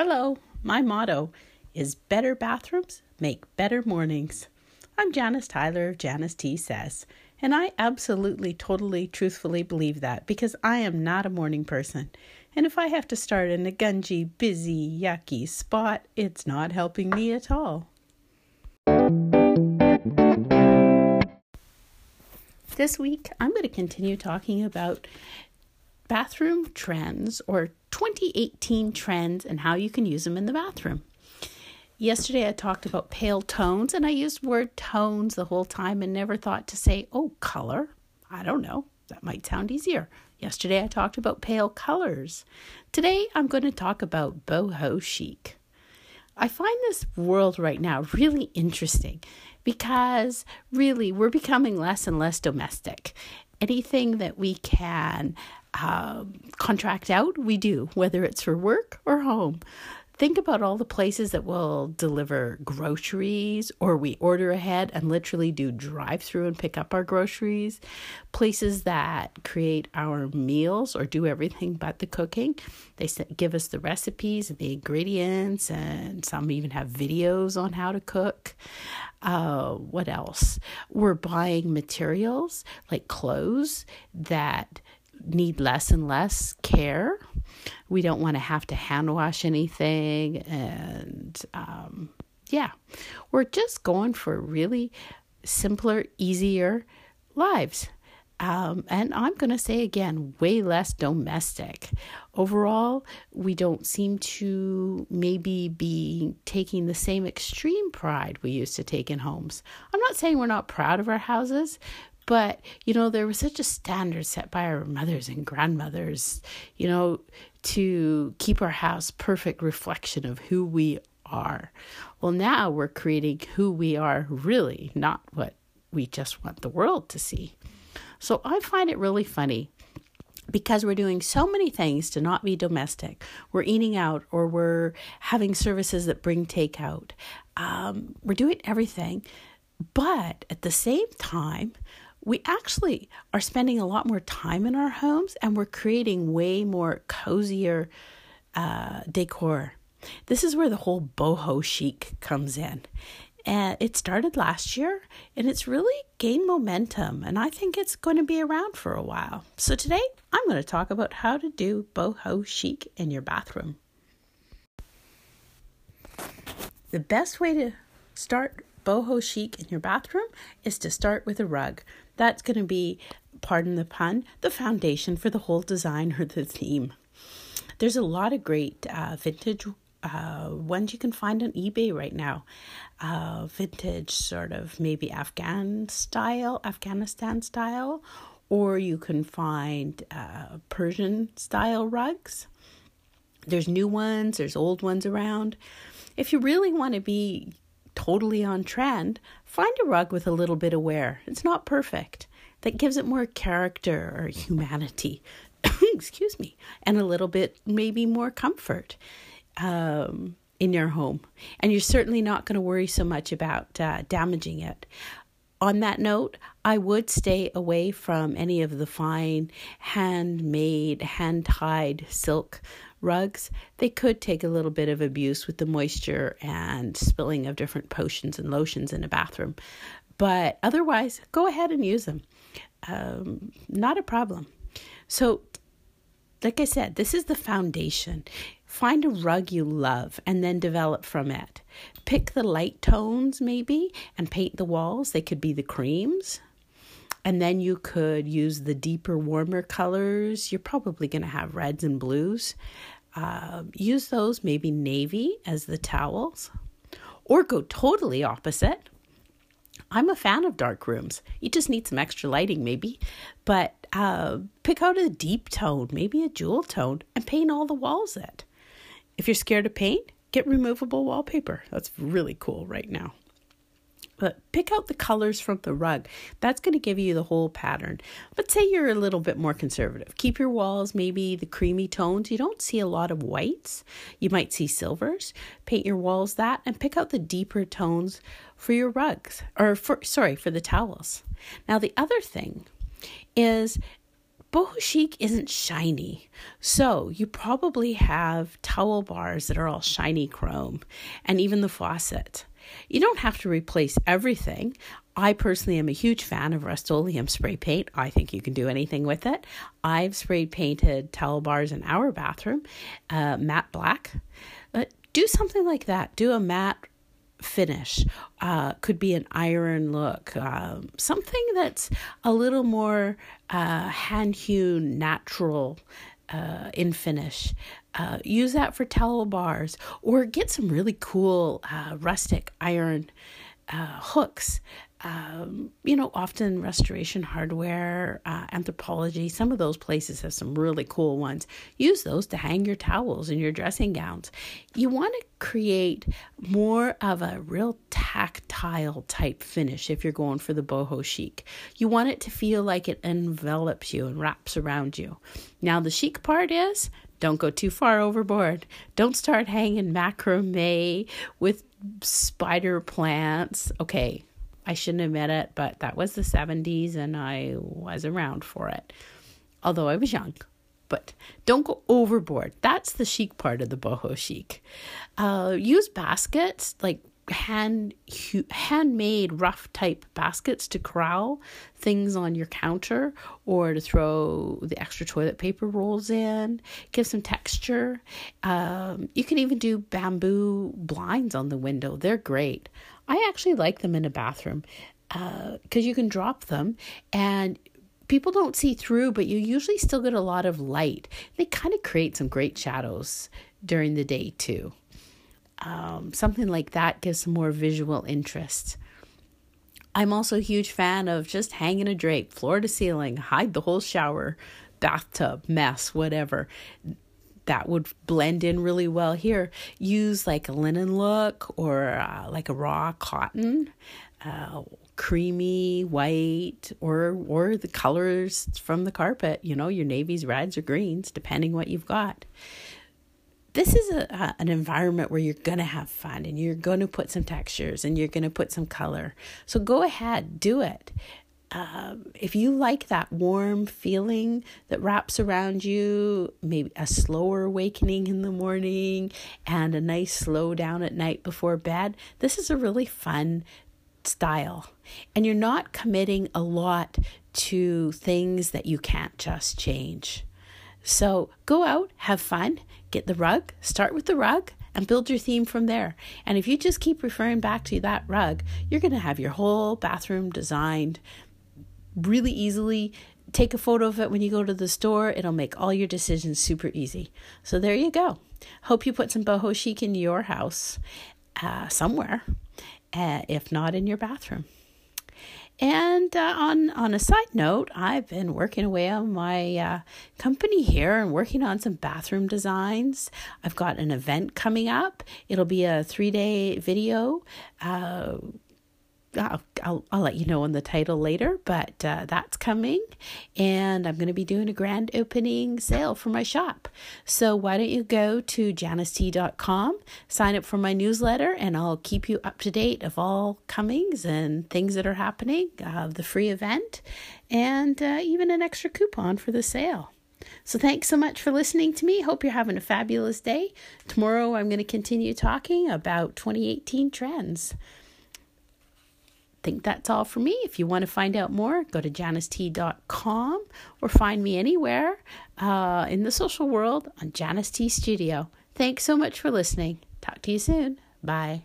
Hello, my motto is better bathrooms make better mornings. I'm Janice Tyler of Janice T Says, and I absolutely, totally, truthfully believe that because I am not a morning person. And if I have to start in a gungy, busy, yucky spot, it's not helping me at all. This week, I'm going to continue talking about bathroom trends or 2018 trends and how you can use them in the bathroom. Yesterday I talked about pale tones and I used word tones the whole time and never thought to say, oh, color. I don't know. That might sound easier. Yesterday I talked about pale colors. Today I'm going to talk about boho chic. I find this world right now really interesting because really we're becoming less and less domestic. Anything that we can um, contract out, we do, whether it's for work or home. Think about all the places that will deliver groceries or we order ahead and literally do drive through and pick up our groceries. Places that create our meals or do everything but the cooking. They give us the recipes and the ingredients, and some even have videos on how to cook. Uh, what else? We're buying materials like clothes that need less and less care. We don't want to have to hand wash anything. And um, yeah, we're just going for really simpler, easier lives. Um, and I'm going to say again, way less domestic. Overall, we don't seem to maybe be taking the same extreme pride we used to take in homes. I'm not saying we're not proud of our houses, but, you know, there was such a standard set by our mothers and grandmothers, you know, to keep our house perfect reflection of who we are. Well, now we're creating who we are really, not what we just want the world to see. So I find it really funny because we're doing so many things to not be domestic. We're eating out or we're having services that bring takeout. Um, we're doing everything. But at the same time, we actually are spending a lot more time in our homes and we're creating way more cozier uh, decor. This is where the whole boho chic comes in. And it started last year and it's really gained momentum. And I think it's going to be around for a while. So today I'm going to talk about how to do boho chic in your bathroom. The best way to start boho chic in your bathroom is to start with a rug. That's going to be, pardon the pun, the foundation for the whole design or the theme. There's a lot of great uh, vintage uh, ones you can find on eBay right now. Uh, vintage, sort of maybe Afghan style, Afghanistan style, or you can find uh, Persian style rugs. There's new ones, there's old ones around. If you really want to be totally on trend, find a rug with a little bit of wear. It's not perfect. That gives it more character or humanity. Excuse me. And a little bit, maybe more comfort um, in your home. And you're certainly not going to worry so much about uh, damaging it. On that note, I would stay away from any of the fine handmade, hand tied silk rugs, they could take a little bit of abuse with the moisture and spilling of different potions and lotions in a bathroom. But otherwise, go ahead and use them. Um, not a problem. So, like I said, this is the foundation. Find a rug you love and then develop from it. Pick the light tones, maybe, and paint the walls. They could be the creams. And then you could use the deeper, warmer colors. You're probably going to have reds and blues. Uh, use those, maybe navy as the towels, or go totally opposite. I'm a fan of dark rooms. You just need some extra lighting, maybe. But uh, pick out a deep tone, maybe a jewel tone, and paint all the walls it. If you're scared of paint, get removable wallpaper. That's really cool right now. But pick out the colors from the rug. That's going to give you the whole pattern. But say you're a little bit more conservative. Keep your walls maybe the creamy tones. You don't see a lot of whites. You might see silvers. Paint your walls that and pick out the deeper tones for your rugs or for sorry, for the towels. Now the other thing is boho chic isn't shiny. So you probably have towel bars that are all shiny chrome and even the faucet. You don't have to replace everything. I personally am a huge fan of Rust-Oleum spray paint. I think you can do anything with it. I've spray painted towel bars in our bathroom, uh, matte black. But do something like that. Do a matte finish. Uh, could be an iron look. Um, something that's a little more uh, hand hewn, natural uh, in finish. Uh, use that for towel bars or get some really cool uh, rustic iron uh, hooks um, you know, often restoration hardware, uh, Anthropologie, some of those places have some really cool ones. Use those to hang your towels and your dressing gowns. You want to create more of a real tactile type finish if you're going for the boho chic. You want it to feel like it envelops you and wraps around you. Now, the chic part is don't go too far overboard. Don't start hanging macrame with spider plants. Okay, I shouldn't admit it, but that was the 70s and I was around for it, although I was young. But don't go overboard. That's the chic part of the boho chic. Uh, use baskets like hand handmade rough type baskets to corral things on your counter or to throw the extra toilet paper rolls in give some texture um, you can even do bamboo blinds on the window they're great I actually like them in a bathroom because uh, you can drop them and people don't see through, but you usually still get a lot of light. They kind of create some great shadows during the day, too. Um, something like that gives more visual interest. I'm also a huge fan of just hanging a drape, floor to ceiling, hide the whole shower, bathtub, mess, whatever that would blend in really well here. Use like a linen look or uh, like a raw cotton, uh, creamy white, or or the colors from the carpet. You know, your navies, reds, or greens, depending what you've got. This is a, a an environment where you're gonna have fun and you're gonna put some textures and you're gonna put some color. So go ahead, do it. Um, if you like that warm feeling that wraps around you, maybe a slower awakening in the morning and a nice slow down at night before bed, this is a really fun style. And you're not committing a lot to things that you can't just change. So go out, have fun, get the rug, start with the rug, and build your theme from there. And if you just keep referring back to that rug, you're going to have your whole bathroom designed really easily. Take a photo of it when you go to the store. It'll make all your decisions super easy. So there you go. Hope you put some boho chic in your house uh, somewhere, uh, if not in your bathroom. And uh, on on a side note, I've been working away on my uh, company here and working on some bathroom designs. I've got an event coming up. It'll be a three day video. Uh, I'll, I'll, I'll let you know on the title later, but uh, that's coming. And I'm going to be doing a grand opening sale for my shop. So why don't you go to janicet.com, sign up for my newsletter, and I'll keep you up to date of all comings and things that are happening, uh, the free event, and uh, even an extra coupon for the sale. So thanks so much for listening to me. Hope you're having a fabulous day. Tomorrow I'm going to continue talking about 2018 trends think that's all for me. If you want to find out more, go to janicet.com or find me anywhere uh, in the social world on Janice T Studio. Thanks so much for listening. Talk to you soon. Bye.